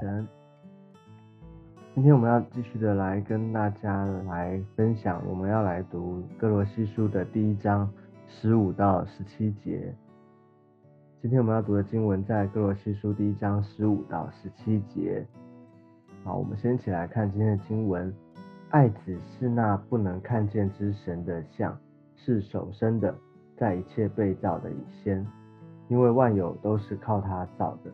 神。今天我们要继续的来跟大家来分享，我们要来读哥罗西书的第一章十五到十七节。今天我们要读的经文在哥罗西书第一章十五到十七节。好，我们先一起来看今天的经文。爱子是那不能看见之神的像，是首生的，在一切被造的以先，因为万有都是靠他造的，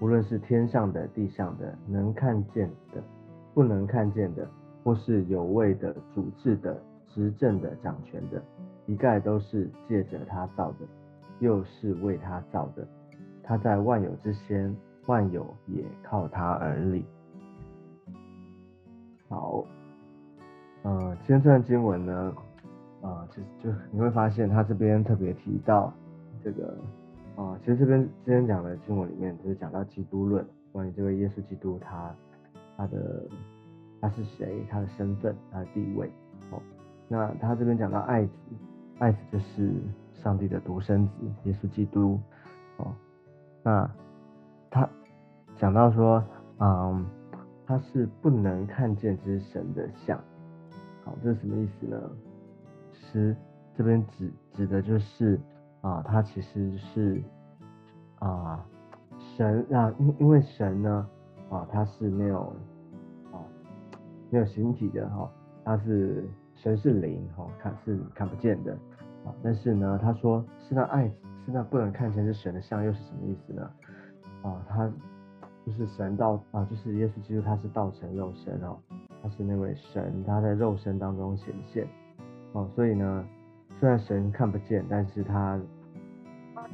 无论是天上的、地上的，能看见的、不能看见的，或是有位的、主治的、执政的、掌权的，一概都是借着他造的，又是为他造的。他在万有之先，万有也靠他而立。好。呃，今天这段经文呢，呃，其实就你会发现，他这边特别提到这个，啊，其实这边之前讲的经文里面，就是讲到基督论，关于这位耶稣基督他他的他是谁，他的身份，他的地位，哦，那他这边讲到爱子，爱子就是上帝的独生子耶稣基督，哦，那他讲到说，嗯，他是不能看见之神的像。好，这是什么意思呢？其实这边指指的就是啊，它其实是啊神啊，因因为神呢啊，它是没有啊没有形体的哈，它是神是灵哈，看是看不见的啊。但是呢，他说是那爱是那不能看见是神的像，又是什么意思呢？啊，他就是神道啊，就是耶稣基督，他是道成肉身哦。他是那位神，他在肉身当中显现，哦，所以呢，虽然神看不见，但是他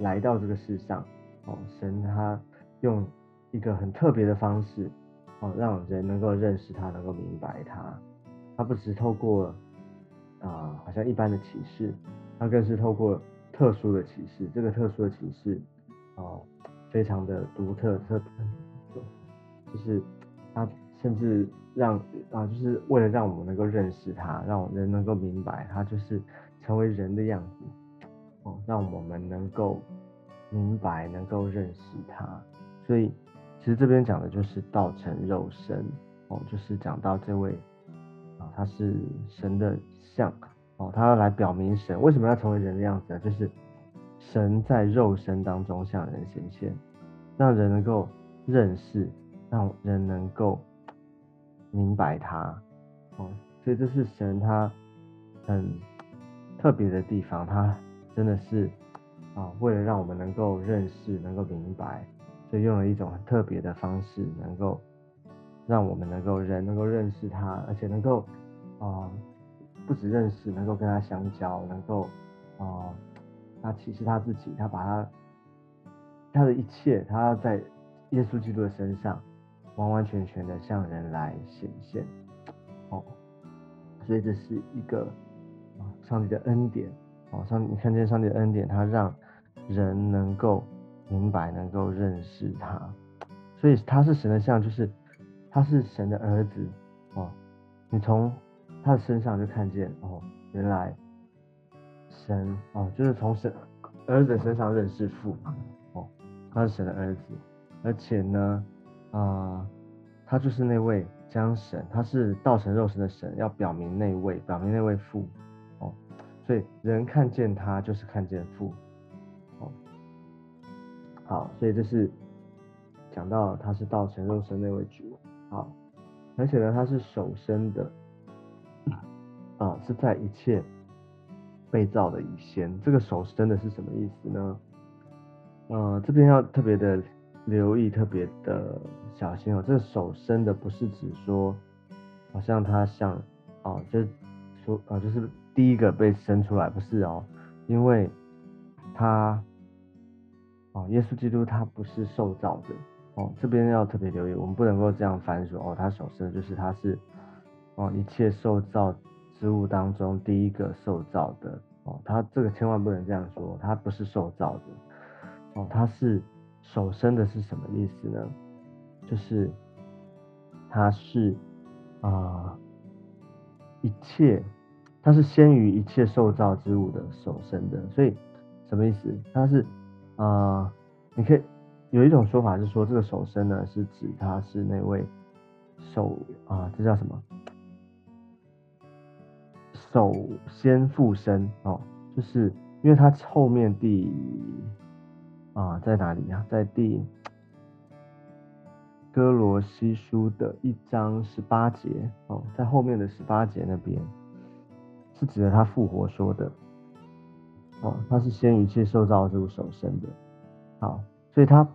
来到这个世上，哦，神他用一个很特别的方式，哦，让人能够认识他，能够明白他。他不只是透过啊，好像一般的启示，他更是透过特殊的启示。这个特殊的启示，哦，非常的独特，特，就是他甚至。让啊，就是为了让我们能够认识他，让人能够明白他就是成为人的样子，哦，让我们能够明白，能够认识他。所以其实这边讲的就是道成肉身，哦，就是讲到这位啊，他是神的像，哦，他要来表明神为什么要成为人的样子呢？就是神在肉身当中向人显现，让人能够认识，让人能够。明白他，哦，所以这是神他很特别的地方，他真的是啊，为了让我们能够认识，能够明白，所以用了一种很特别的方式，能够让我们能够人能够认识他，而且能够啊，不止认识，能够跟他相交，能够啊，他启示他自己，他把他他的一切，他在耶稣基督的身上。完完全全的向人来显现，哦，所以这是一个，上帝的恩典，哦，上你看见上帝的恩典，他让人能够明白，能够认识他，所以他是神的像，就是他是神的儿子，哦，你从他的身上就看见，哦，原来神，哦，就是从神儿子身上认识父，哦，他是神的儿子，而且呢。啊，他就是那位将神，他是道成肉身的神，要表明那位，表明那位父，哦，所以人看见他就是看见父，哦，好，所以这是讲到他是道成肉身那位主，好，而且呢他是首生的，啊，是在一切被造的以先，这个首生的是什么意思呢？呃，这边要特别的。留意特别的小心哦，这个手伸的不是指说，好像他像哦，就说啊，就是第一个被伸出来，不是哦，因为他哦，耶稣基督他不是受造的哦，这边要特别留意，我们不能够这样翻说哦，他手伸就是他是哦，一切受造之物当中第一个受造的哦，他这个千万不能这样说，他不是受造的哦，他是。手生的是什么意思呢？就是它是啊一切，它是先于一切受造之物的手生的，所以什么意思？它是啊，你可以有一种说法是说，这个手生呢是指他是那位首啊，这叫什么？首先附身哦，就是因为他后面第啊在哪里呀？在第哥罗西书的一章十八节哦，在后面的十八节那边是指的他复活说的哦，他是先一切受造物首生的，好，所以他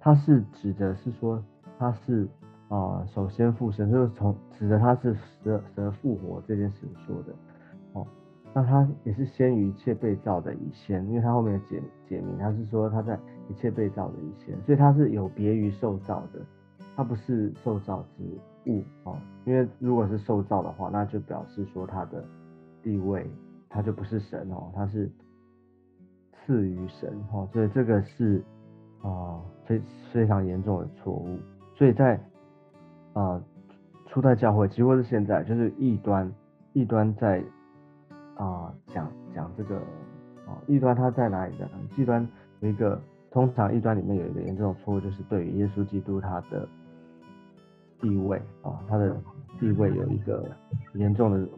他是指的是说他是啊首先复生，就是从指的他是蛇蛇复活这件事情说的。那他也是先于一切被造的以先，因为他后面解解明，他是说他在一切被造的以先，所以他是有别于受造的，他不是受造之物哦。因为如果是受造的话，那就表示说他的地位他就不是神哦，他是次于神哦，所以这个是啊非非常严重的错误。所以在啊初代教会，几乎是现在就是异端，异端在。啊，讲讲这个啊，异端它在哪里呢？异端有一个，通常异端里面有一个严重的错误，就是对于耶稣基督他的地位啊，他的地位有一个严重的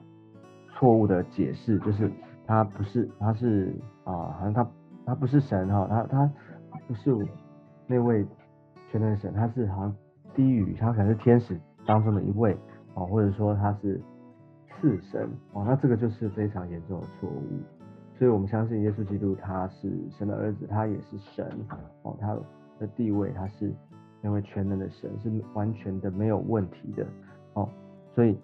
错误的解释，就是他不是，他是啊，好像他他不是神哈，他他不是那位全能神，他是好像低于，他可能是天使当中的一位啊，或者说他是。次神哦，那这个就是非常严重的错误，所以我们相信耶稣基督他是神的儿子，他也是神。哦，他的地位他是那位全能的神，是完全的没有问题的。哦，所以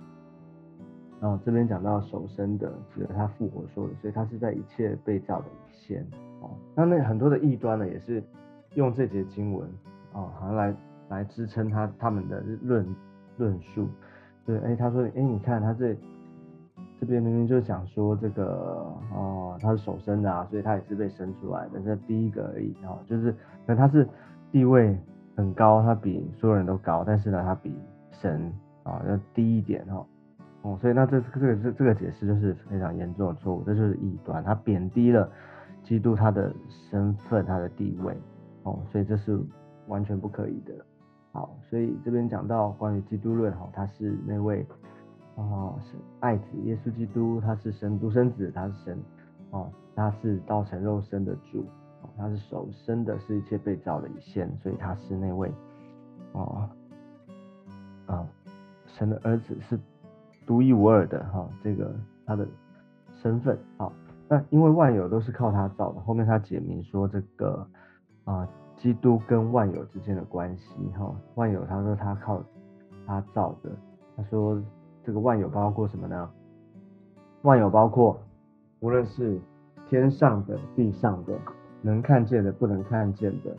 啊这边讲到首生的，指的他复活说的，所以他是在一切被造的先。哦，那那很多的异端呢，也是用这节经文啊，好像来来支撑他他们的论论述，对，哎他说，哎你看他这。这边明明就讲说这个哦，他是手生的啊，所以他也是被生出来的，这第一个而已哈，就是可能他是地位很高，他比所有人都高，但是呢，他比神啊要低一点哈，哦，所以那这这个这这个解释就是非常严重的错误，这就是异端，他贬低了基督他的身份他的地位哦，所以这是完全不可以的。好，所以这边讲到关于基督论哈，他是那位。哦，是爱子耶稣基督，他是神独生子，他是神，哦，他是道成肉身的主，哦，他是首生的，是一切被造的一线，所以他是那位，哦，啊，神的儿子是独一无二的哈，这个他的身份，好，那因为万有都是靠他造的，后面他解明说这个啊，基督跟万有之间的关系，哈，万有他说他靠他造的，他说。这个万有包括什么呢？万有包括无论是天上的、地上的，能看见的、不能看见的，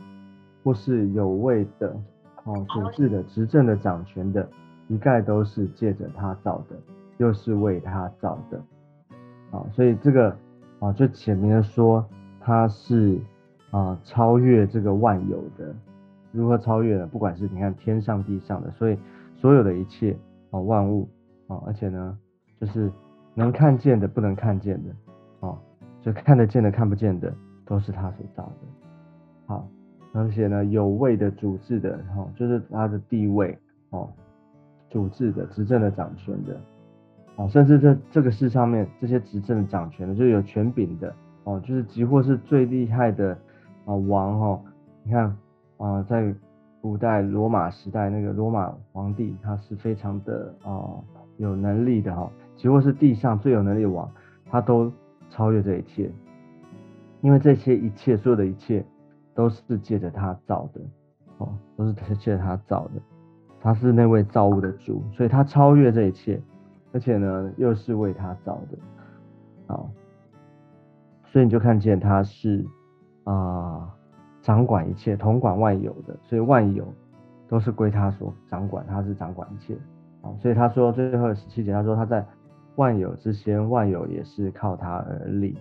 或是有位的、哦主治的、执政的、掌权的，一概都是借着他造的，又是为他造的。啊，所以这个啊就显明了说他是啊超越这个万有的。如何超越呢？不管是你看天上地上的，所以所有的一切啊万物。哦，而且呢，就是能看见的，不能看见的，哦，就看得见的，看不见的，都是他所造的。好，而且呢，有位的、主治的，哦，就是他的地位，哦，主治的、执政的、掌权的，哦，甚至这这个世上面这些执政的、掌权的，就有权柄的，哦，就是几乎是最厉害的啊王，哈，你看啊，在古代罗马时代，那个罗马皇帝，他是非常的啊。有能力的哈，几乎是地上最有能力的王，他都超越这一切，因为这些一切所有的一切都是借着他造的，哦，都是借着他造的，他是那位造物的主，所以他超越这一切，而且呢又是为他造的，好，所以你就看见他是啊掌管一切，统管万有的，所以万有都是归他所掌管，他是掌管一切。所以他说最后十七节，他说他在万有之先，万有也是靠他而立。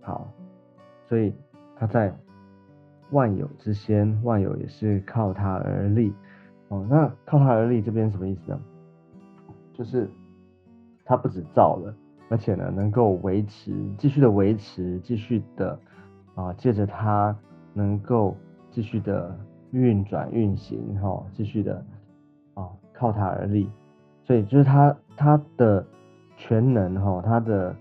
好，所以他在万有之先，万有也是靠他而立。哦，那靠他而立这边什么意思呢？就是他不止造了，而且呢能够维持，继续的维持，继续的啊，借着他能够继续的运转运行，哈，继续的啊靠他而立，所以就是他他的全能，哈，他的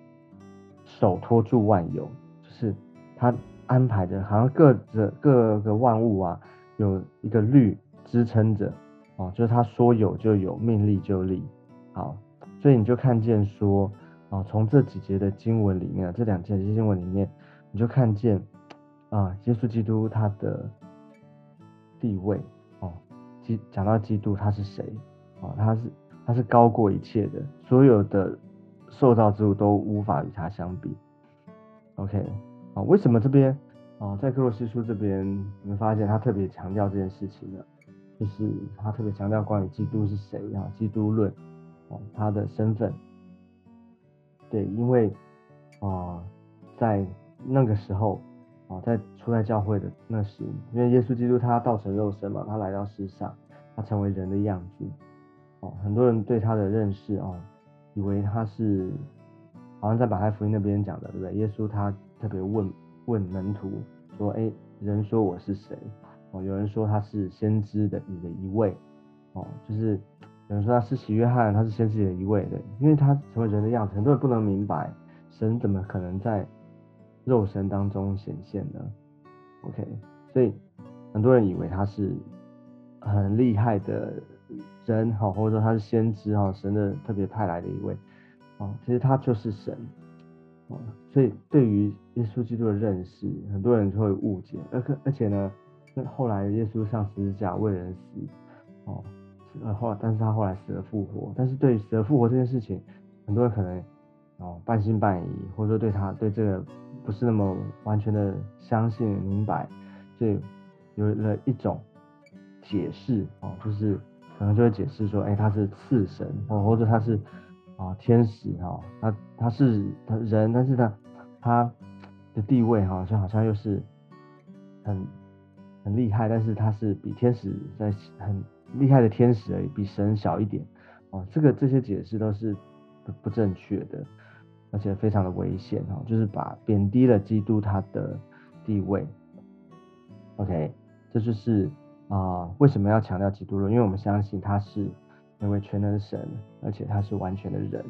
手托住万有，就是他安排着，好像各着各个万物啊，有一个律支撑着，哦，就是他说有就有，命立就立，好，所以你就看见说，哦，从这几节的经文里面，这两节的经文里面，你就看见。啊，耶稣基督他的地位哦，基讲到基督他是谁哦，他是他是高过一切的，所有的受造之物都无法与他相比。OK，啊，为什么这边啊，在克洛西书这边，你们发现他特别强调这件事情呢？就是他特别强调关于基督是谁啊，基督论哦，他的身份。对，因为啊，在那个时候。啊，在初代教会的那时，因为耶稣基督他道成肉身嘛，他来到世上，他成为人的样子。哦，很多人对他的认识哦，以为他是，好像在马太福音那边讲的，对不对？耶稣他特别问问门徒说：“哎，人说我是谁？”哦，有人说他是先知的你的一位。哦，就是有人说他是喜约翰，他是先知的一位。对，因为他成为人的样子，很多人不能明白神怎么可能在。肉身当中显现呢，OK，所以很多人以为他是很厉害的人，哈，或者说他是先知，哈，神的特别派来的一位，哦，其实他就是神，哦，所以对于耶稣基督的认识，很多人就会误解，而可而且呢，那后来耶稣上十字架为人死，哦，呃后来，但是他后来死而复活，但是对于死而复活这件事情，很多人可能哦半信半疑，或者说对他对这个。不是那么完全的相信明白，所以有了一种解释哦，就是可能就会解释说，哎，他是次神哦，或者他是啊天使哈，他他是他人，但是他他的地位哈，就好像又是很很厉害，但是他是比天使在很厉害的天使而已，比神小一点哦，这个这些解释都是不不正确的。而且非常的危险哦，就是把贬低了基督他的地位。OK，这就是啊为什么要强调基督论？因为我们相信他是那位全能神，而且他是完全的人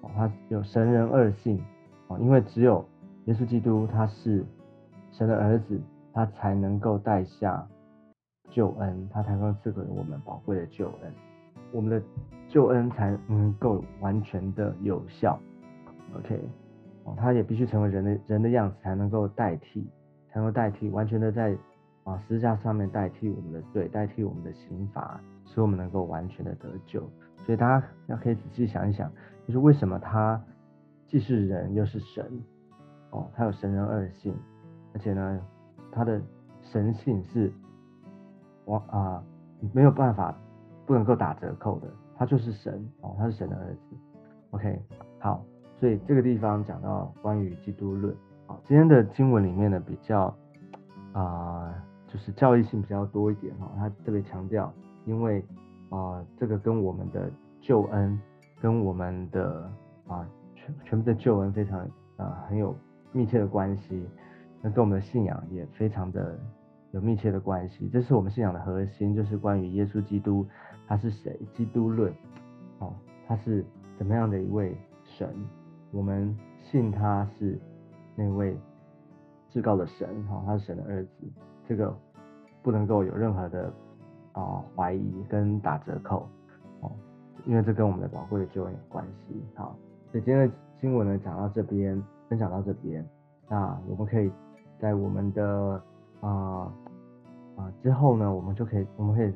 哦，他有神人二性哦，因为只有耶稣基督他是神的儿子，他才能够带下救恩，他才能够赐给我们宝贵的救恩，我们的救恩才能够完全的有效。OK，哦，他也必须成为人的人的样子，才能够代替，才能够代替，完全的在啊十字架上面代替我们的罪，代替我们的刑罚，使我们能够完全的得救。所以大家要可以仔细想一想，就是为什么他既是人又是神，哦，他有神人二性，而且呢，他的神性是，我啊没有办法不能够打折扣的，他就是神哦，他是神的儿子。OK，好。所以这个地方讲到关于基督论，好，今天的经文里面呢比较啊，就是教育性比较多一点哈，他特别强调，因为啊这个跟我们的救恩，跟我们的啊全全部的救恩非常啊很有密切的关系，那跟我们的信仰也非常的有密切的关系，这是我们信仰的核心，就是关于耶稣基督他是谁，基督论，哦，他是怎么样的一位神。我们信他是那位至高的神，哈，他是神的儿子，这个不能够有任何的啊怀疑跟打折扣，哦，因为这跟我们的宝贵的救恩有关系，好，所以今天的新闻呢讲到这边，分享到这边，那我们可以在我们的啊啊之后呢，我们就可以我们可以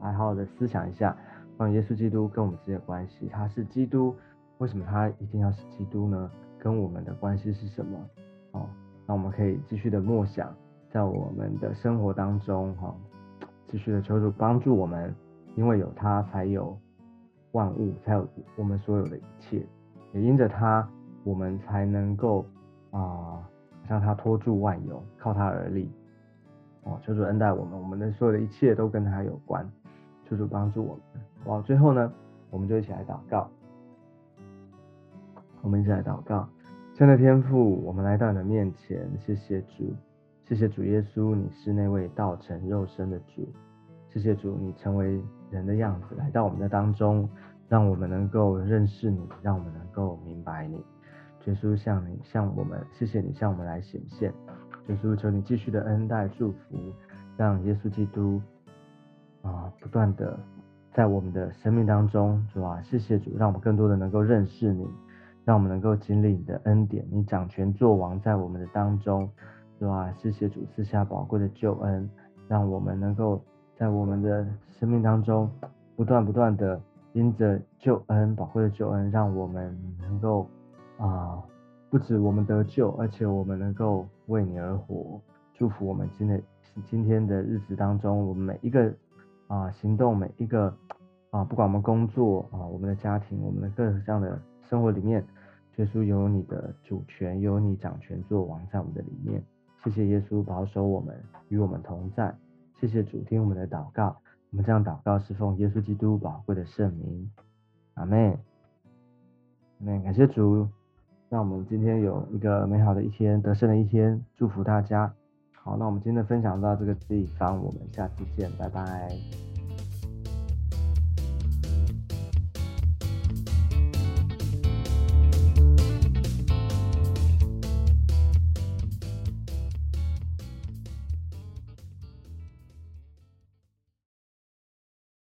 来好好的思想一下关于耶稣基督跟我们之间的关系，他是基督。为什么他一定要是基督呢？跟我们的关系是什么？哦，那我们可以继续的默想，在我们的生活当中，哈，继续的求助帮助我们，因为有他才有万物，才有我们所有的一切，也因着他，我们才能够啊，向他托住万有，靠他而立。哦，求主恩待我们，我们的所有的一切都跟他有关，求主帮助我们。哇，最后呢，我们就一起来祷告。我们一起来祷告，亲爱的天父，我们来到你的面前，谢谢主，谢谢主耶稣，你是那位道成肉身的主。谢谢主，你成为人的样子来到我们的当中，让我们能够认识你，让我们能够明白你。耶稣向你向我们，谢谢你向我们来显现。耶稣求你继续的恩待祝福，让耶稣基督啊不断的在我们的生命当中，主啊，谢谢主，让我们更多的能够认识你，让我们能够经历你的恩典，你掌权作王在我们的当中，主啊，谢谢主赐下宝贵的救恩，让我们能够。在我们的生命当中，不断不断的因着救恩宝贵的救恩，让我们能够啊，不止我们得救，而且我们能够为你而活。祝福我们今天今天的日子当中，我们每一个啊行动，每一个啊，不管我们工作啊，我们的家庭，我们的各式各样的生活里面，耶稣有你的主权，有你掌权作王在我们的里面。谢谢耶稣保守我们，与我们同在。谢谢主听我们的祷告，我们这样祷告是奉耶稣基督宝贵的圣名，阿妹，阿妹，感谢主，让我们今天有一个美好的一天，得胜的一天，祝福大家。好，那我们今天的分享到这个地方，我们下次见，拜拜。